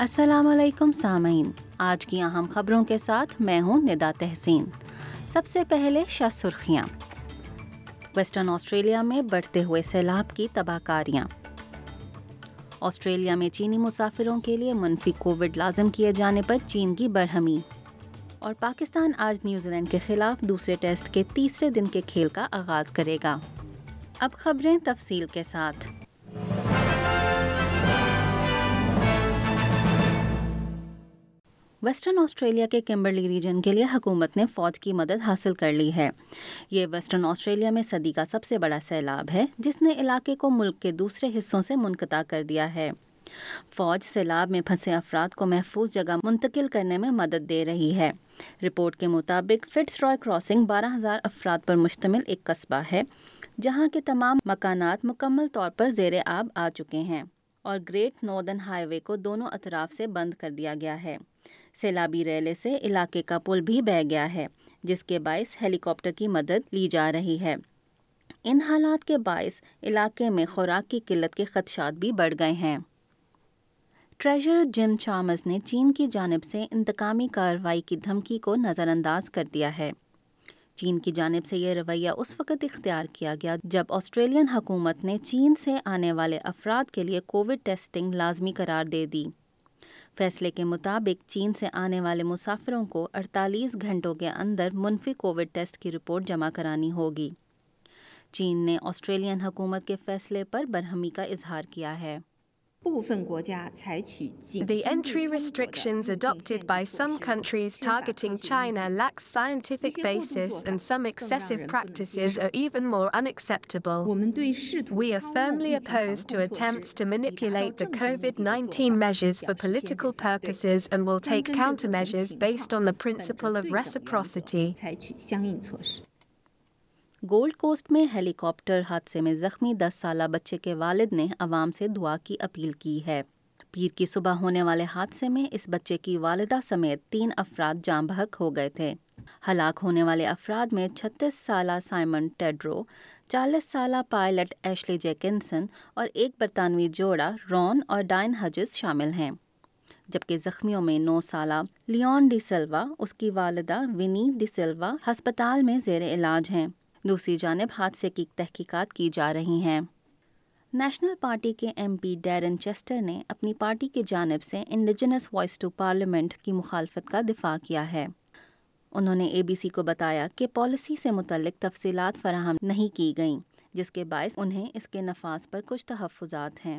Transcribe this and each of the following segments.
السلام علیکم سامعین آج کی اہم خبروں کے ساتھ میں ہوں ندا تحسین سب سے پہلے شاہ سرخیاں ویسٹرن آسٹریلیا میں بڑھتے ہوئے سیلاب کی تباہ کاریاں آسٹریلیا میں چینی مسافروں کے لیے منفی کووڈ لازم کیے جانے پر چین کی برہمی اور پاکستان آج نیوزی لینڈ کے خلاف دوسرے ٹیسٹ کے تیسرے دن کے کھیل کا آغاز کرے گا اب خبریں تفصیل کے ساتھ ویسٹرن آسٹریلیا کے کیمبرلی ریجن کے لیے حکومت نے فوج کی مدد حاصل کر لی ہے یہ ویسٹرن آسٹریلیا میں صدی کا سب سے بڑا سیلاب ہے جس نے علاقے کو ملک کے دوسرے حصوں سے منقطع کر دیا ہے فوج سیلاب میں پھنسے افراد کو محفوظ جگہ منتقل کرنے میں مدد دے رہی ہے رپورٹ کے مطابق فٹس رائے کراسنگ بارہ ہزار افراد پر مشتمل ایک قصبہ ہے جہاں کے تمام مکانات مکمل طور پر زیر آب آ چکے ہیں اور گریٹ نوردن ہائی وے کو دونوں اطراف سے بند کر دیا گیا ہے سیلابی ریلے سے علاقے کا پل بھی بہہ گیا ہے جس کے باعث ہیلی کاپٹر کی مدد لی جا رہی ہے ان حالات کے باعث علاقے میں خوراک کی قلت کے خدشات بھی بڑھ گئے ہیں ٹریجر جم چامز نے چین کی جانب سے انتقامی کارروائی کی دھمکی کو نظر انداز کر دیا ہے چین کی جانب سے یہ رویہ اس وقت اختیار کیا گیا جب آسٹریلین حکومت نے چین سے آنے والے افراد کے لیے کووڈ ٹیسٹنگ لازمی قرار دے دی فیصلے کے مطابق چین سے آنے والے مسافروں کو 48 گھنٹوں کے اندر منفی کووڈ ٹیسٹ کی رپورٹ جمع کرانی ہوگی چین نے آسٹریلین حکومت کے فیصلے پر برہمی کا اظہار کیا ہے The entry restrictions adopted by some countries targeting China lack scientific basis, and some excessive practices are even more unacceptable. We are firmly opposed to attempts to manipulate the COVID-19 measures for political purposes and will take countermeasures based on the principle of reciprocity. Gold Coast میں helicopter حادثے میں زخمی دس سالہ بچے کے والد نے عوام سے دعا کی اپیل کی ہے پیر کی صبح ہونے والے حادثے میں اس بچے کی والدہ سمیت تین افراد جام بحق ہو گئے تھے ہلاک ہونے والے افراد میں چھتیس سالہ سائمن ٹیڈرو چالیس سالہ پائلٹ ایشلی جیکنسن اور ایک برطانوی جوڑا رون اور ڈائن ہجز شامل ہیں جبکہ زخمیوں میں نو سالہ لیون ڈی سلوا اس کی والدہ ونی ڈی سلوا ہسپتال میں زیر علاج ہیں دوسری جانب حادثے کی تحقیقات کی جا رہی ہیں نیشنل پارٹی کے ایم پی ڈیرن چیسٹر نے اپنی پارٹی کی جانب سے انڈیجنس وائس ٹو پارلیمنٹ کی مخالفت کا دفاع کیا ہے انہوں نے اے بی سی کو بتایا کہ پالیسی سے متعلق تفصیلات فراہم نہیں کی گئیں جس کے باعث انہیں اس کے نفاذ پر کچھ تحفظات ہیں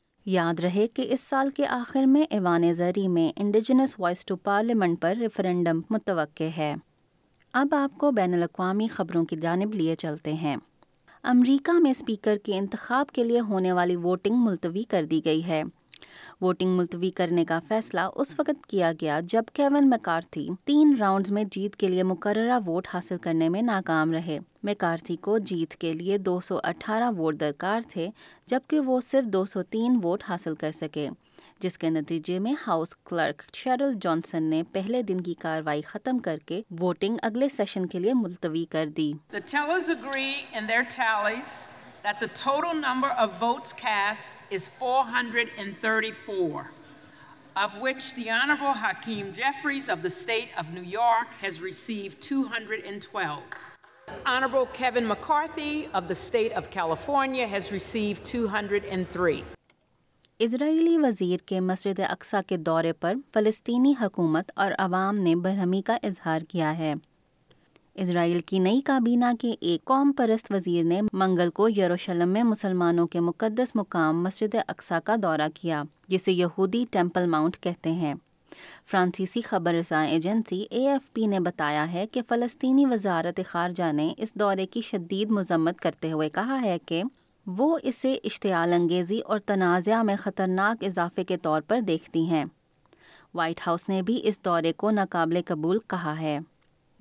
یاد رہے کہ اس سال کے آخر میں ایوان زرعی میں انڈیجنس وائس ٹو پارلیمنٹ پر ریفرنڈم متوقع ہے اب آپ کو بین الاقوامی خبروں کی جانب لیے چلتے ہیں امریکہ میں اسپیکر کے انتخاب کے لیے ہونے والی ووٹنگ ملتوی کر دی گئی ہے ووٹنگ ملتوی کرنے کا فیصلہ اس وقت کیا گیا جب کیون تین راؤنڈز میں جیت کے لیے مقررہ ووٹ حاصل کرنے میں ناکام رہے میکارتھی کو جیت کے لیے دو سو اٹھارہ ووٹ درکار تھے جبکہ وہ صرف دو سو تین ووٹ حاصل کر سکے جس کے نتیجے میں ہاؤس کلرک شیرل جانسن نے پہلے دن کی کاروائی ختم کر کے ووٹنگ اگلے سیشن کے لیے ملتوی کر دی that the total number of votes cast is 434, of which the Honorable Hakeem Jeffries of the state of New York has received 212. Honorable Kevin McCarthy of the state of California has received 203. اسرائیلی وزیر کے مسجد اقسا کے دورے پر فلسطینی حکومت اور عوام نے برہمی کا اظہار کیا ہے اسرائیل کی نئی کابینہ کے ایک قوم پرست وزیر نے منگل کو یروشلم میں مسلمانوں کے مقدس مقام مسجد اقسا کا دورہ کیا جسے یہودی ٹیمپل ماؤنٹ کہتے ہیں فرانسیسی خبر رساں ایجنسی اے ایف پی نے بتایا ہے کہ فلسطینی وزارت خارجہ نے اس دورے کی شدید مذمت کرتے ہوئے کہا ہے کہ وہ اسے اشتعال انگیزی اور تنازعہ میں خطرناک اضافے کے طور پر دیکھتی ہیں وائٹ ہاؤس نے بھی اس دورے کو ناقابل قبول کہا ہے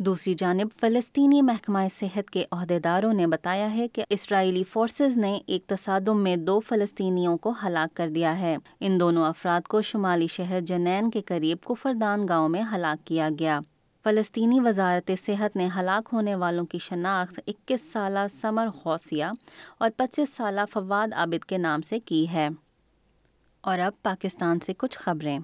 دوسری جانب فلسطینی محکمہ صحت کے عہدیداروں نے بتایا ہے کہ اسرائیلی فورسز نے ایک تصادم میں دو فلسطینیوں کو ہلاک کر دیا ہے ان دونوں افراد کو شمالی شہر جنین کے قریب کفردان گاؤں میں ہلاک کیا گیا فلسطینی وزارت صحت نے ہلاک ہونے والوں کی شناخت اکیس سالہ ثمر غوثیہ اور پچیس سالہ فواد عابد کے نام سے کی ہے اور اب پاکستان سے کچھ خبریں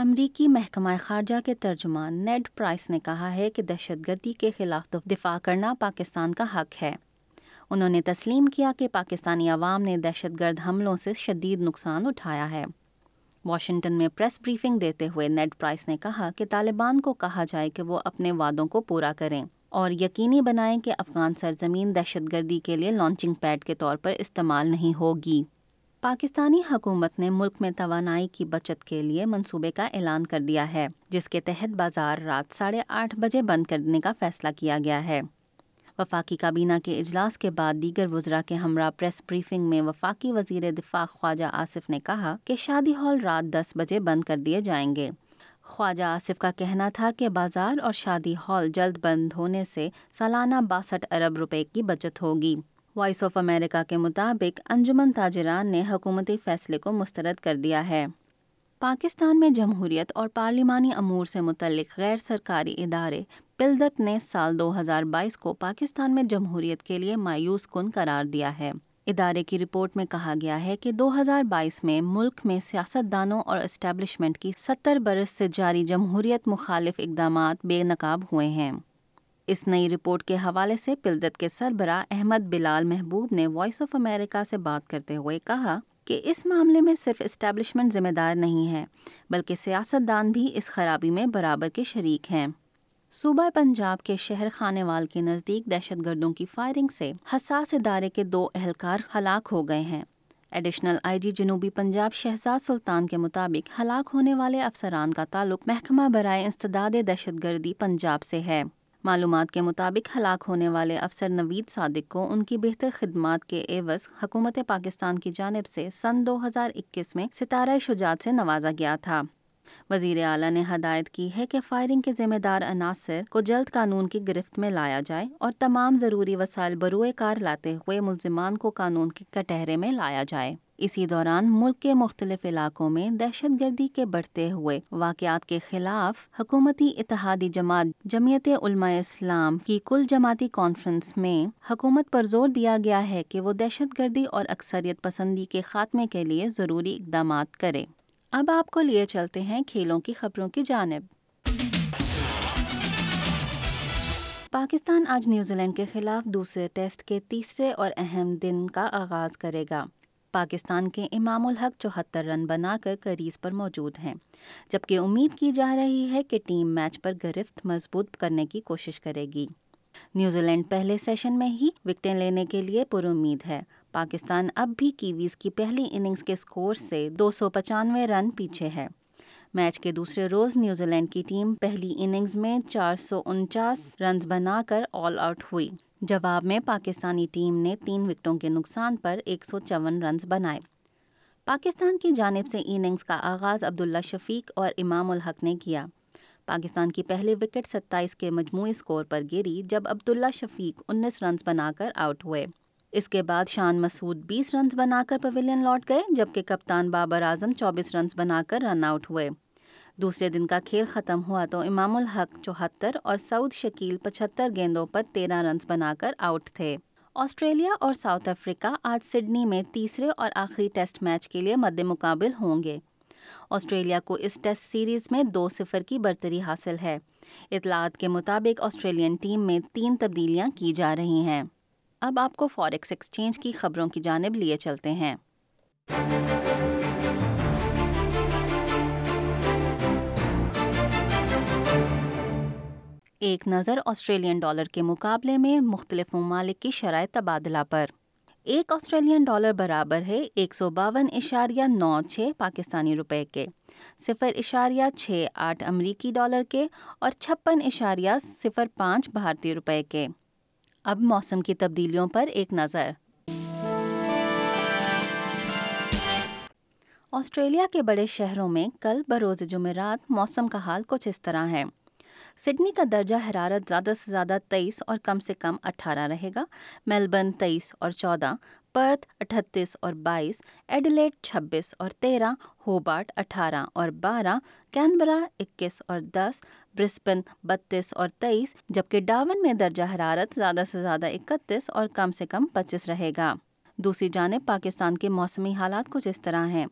امریکی محکمہ خارجہ کے ترجمان نیڈ پرائس نے کہا ہے کہ دہشت گردی کے خلاف دفاع کرنا پاکستان کا حق ہے انہوں نے تسلیم کیا کہ پاکستانی عوام نے دہشت گرد حملوں سے شدید نقصان اٹھایا ہے واشنگٹن میں پریس بریفنگ دیتے ہوئے نیڈ پرائس نے کہا کہ طالبان کو کہا جائے کہ وہ اپنے وعدوں کو پورا کریں اور یقینی بنائیں کہ افغان سرزمین دہشت گردی کے لیے لانچنگ پیڈ کے طور پر استعمال نہیں ہوگی پاکستانی حکومت نے ملک میں توانائی کی بچت کے لیے منصوبے کا اعلان کر دیا ہے جس کے تحت بازار رات ساڑھے آٹھ بجے بند کرنے کا فیصلہ کیا گیا ہے وفاقی کابینہ کے اجلاس کے بعد دیگر وزراء کے ہمراہ پریس بریفنگ میں وفاقی وزیر دفاع خواجہ آصف نے کہا کہ شادی ہال رات دس بجے بند کر دیے جائیں گے خواجہ آصف کا کہنا تھا کہ بازار اور شادی ہال جلد بند ہونے سے سالانہ باسٹھ ارب روپے کی بچت ہوگی وائس آف امریکہ کے مطابق انجمن تاجران نے حکومتی فیصلے کو مسترد کر دیا ہے پاکستان میں جمہوریت اور پارلیمانی امور سے متعلق غیر سرکاری ادارے پلدت نے سال دو ہزار بائیس کو پاکستان میں جمہوریت کے لیے مایوس کن قرار دیا ہے ادارے کی رپورٹ میں کہا گیا ہے کہ دو ہزار بائیس میں ملک میں سیاست دانوں اور اسٹیبلشمنٹ کی ستر برس سے جاری جمہوریت مخالف اقدامات بے نقاب ہوئے ہیں اس نئی رپورٹ کے حوالے سے پلدت کے سربراہ احمد بلال محبوب نے وائس آف امریکہ سے بات کرتے ہوئے کہا کہ اس معاملے میں صرف اسٹیبلشمنٹ ذمہ دار نہیں ہے بلکہ سیاست دان بھی اس خرابی میں برابر کے شریک ہیں صوبہ پنجاب کے شہر خانے وال کے نزدیک دہشت گردوں کی فائرنگ سے حساس ادارے کے دو اہلکار ہلاک ہو گئے ہیں ایڈیشنل آئی جی جنوبی پنجاب شہزاد سلطان کے مطابق ہلاک ہونے والے افسران کا تعلق محکمہ برائے استداد دہشت گردی پنجاب سے ہے معلومات کے مطابق ہلاک ہونے والے افسر نوید صادق کو ان کی بہتر خدمات کے عوض حکومت پاکستان کی جانب سے سن دو ہزار اکیس میں ستارہ شجاعت سے نوازا گیا تھا وزیر اعلیٰ نے ہدایت کی ہے کہ فائرنگ کے ذمہ دار عناصر کو جلد قانون کی گرفت میں لایا جائے اور تمام ضروری وسائل بروئے کار لاتے ہوئے ملزمان کو قانون کے کٹہرے میں لایا جائے اسی دوران ملک کے مختلف علاقوں میں دہشت گردی کے بڑھتے ہوئے واقعات کے خلاف حکومتی اتحادی جماعت جمیعت علماء اسلام کی کل جماعتی کانفرنس میں حکومت پر زور دیا گیا ہے کہ وہ دہشت گردی اور اکثریت پسندی کے خاتمے کے لیے ضروری اقدامات کرے اب آپ کو لیے چلتے ہیں کھیلوں کی خبروں کی جانب پاکستان آج نیوزی لینڈ کے خلاف دوسرے ٹیسٹ کے تیسرے اور اہم دن کا آغاز کرے گا پاکستان کے امام الحق چوہتر رن بنا کر کریز پر موجود ہیں جبکہ امید کی جا رہی ہے کہ ٹیم میچ پر گرفت مضبوط کرنے کی کوشش کرے گی نیوزی لینڈ پہلے سیشن میں ہی وکٹیں لینے کے لیے پر امید ہے پاکستان اب بھی کیویز کی پہلی اننگز کے اسکور سے دو سو پچانوے رن پیچھے ہے میچ کے دوسرے روز نیوزی لینڈ کی ٹیم پہلی اننگز میں چار سو انچاس رنز بنا کر آل آؤٹ ہوئی جواب میں پاکستانی ٹیم نے تین وکٹوں کے نقصان پر ایک سو چون رنز بنائے پاکستان کی جانب سے اننگز کا آغاز عبداللہ شفیق اور امام الحق نے کیا پاکستان کی پہلی وکٹ ستائیس کے مجموعی سکور پر گری جب عبداللہ شفیق انیس رنز بنا کر آؤٹ ہوئے اس کے بعد شان مسعود بیس رنز بنا کر پویلین لوٹ گئے جبکہ کپتان بابر اعظم چوبیس رنز بنا کر رن آؤٹ ہوئے دوسرے دن کا کھیل ختم ہوا تو امام الحق چوہتر اور سعود شکیل پچہتر گیندوں پر تیرہ رنز بنا کر آؤٹ تھے آسٹریلیا اور ساؤتھ افریقہ آج سڈنی میں تیسرے اور آخری ٹیسٹ میچ کے لیے مد مقابل ہوں گے آسٹریلیا کو اس ٹیسٹ سیریز میں دو صفر کی برتری حاصل ہے اطلاعات کے مطابق آسٹریلین ٹیم میں تین تبدیلیاں کی جا رہی ہیں اب آپ کو فارکس ایکسچینج کی خبروں کی جانب لیے چلتے ہیں ایک نظر آسٹریلین ڈالر کے مقابلے میں مختلف ممالک کی شرح تبادلہ پر ایک آسٹریلین ڈالر برابر ہے ایک سو باون اشاریہ نو چھ پاکستانی روپے کے صفر اشاریہ چھ آٹھ امریکی ڈالر کے اور چھپن اشاریہ صفر پانچ بھارتی روپے کے اب موسم کی تبدیلیوں پر ایک نظر آسٹریلیا کے بڑے شہروں میں کل بروز جمعرات موسم کا حال کچھ اس طرح ہے سڈنی کا درجہ حرارت زیادہ سے زیادہ تیئیس اور کم سے کم اٹھارہ رہے گا میلبرن تیئیس اور چودہ پرتھ اٹھتیس اور بائیس ایڈلیٹ چھبیس اور تیرہ ہوبارٹ اٹھارہ اور بارہ کینبرا اکیس اور دس برسبن بتیس اور تیئیس جبکہ ڈاون میں درجہ حرارت زیادہ سے زیادہ اکتیس اور کم سے کم پچیس رہے گا دوسری جانب پاکستان کے موسمی حالات کچھ اس طرح ہیں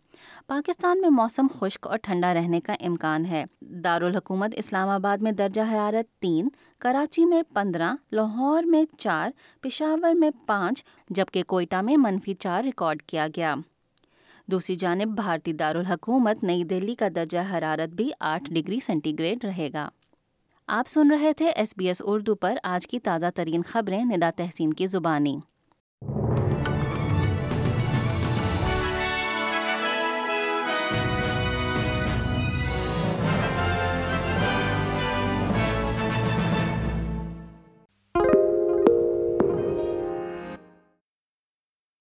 پاکستان میں موسم خشک اور ٹھنڈا رہنے کا امکان ہے دارالحکومت اسلام آباد میں درجہ حرارت تین کراچی میں پندرہ لاہور میں چار پشاور میں پانچ جبکہ کوئٹہ میں منفی چار ریکارڈ کیا گیا دوسری جانب بھارتی دارالحکومت نئی دہلی کا درجہ حرارت بھی آٹھ ڈگری سینٹی گریڈ رہے گا آپ سن رہے تھے ایس بی ایس اردو پر آج کی تازہ ترین خبریں ندا تحسین کی زبانی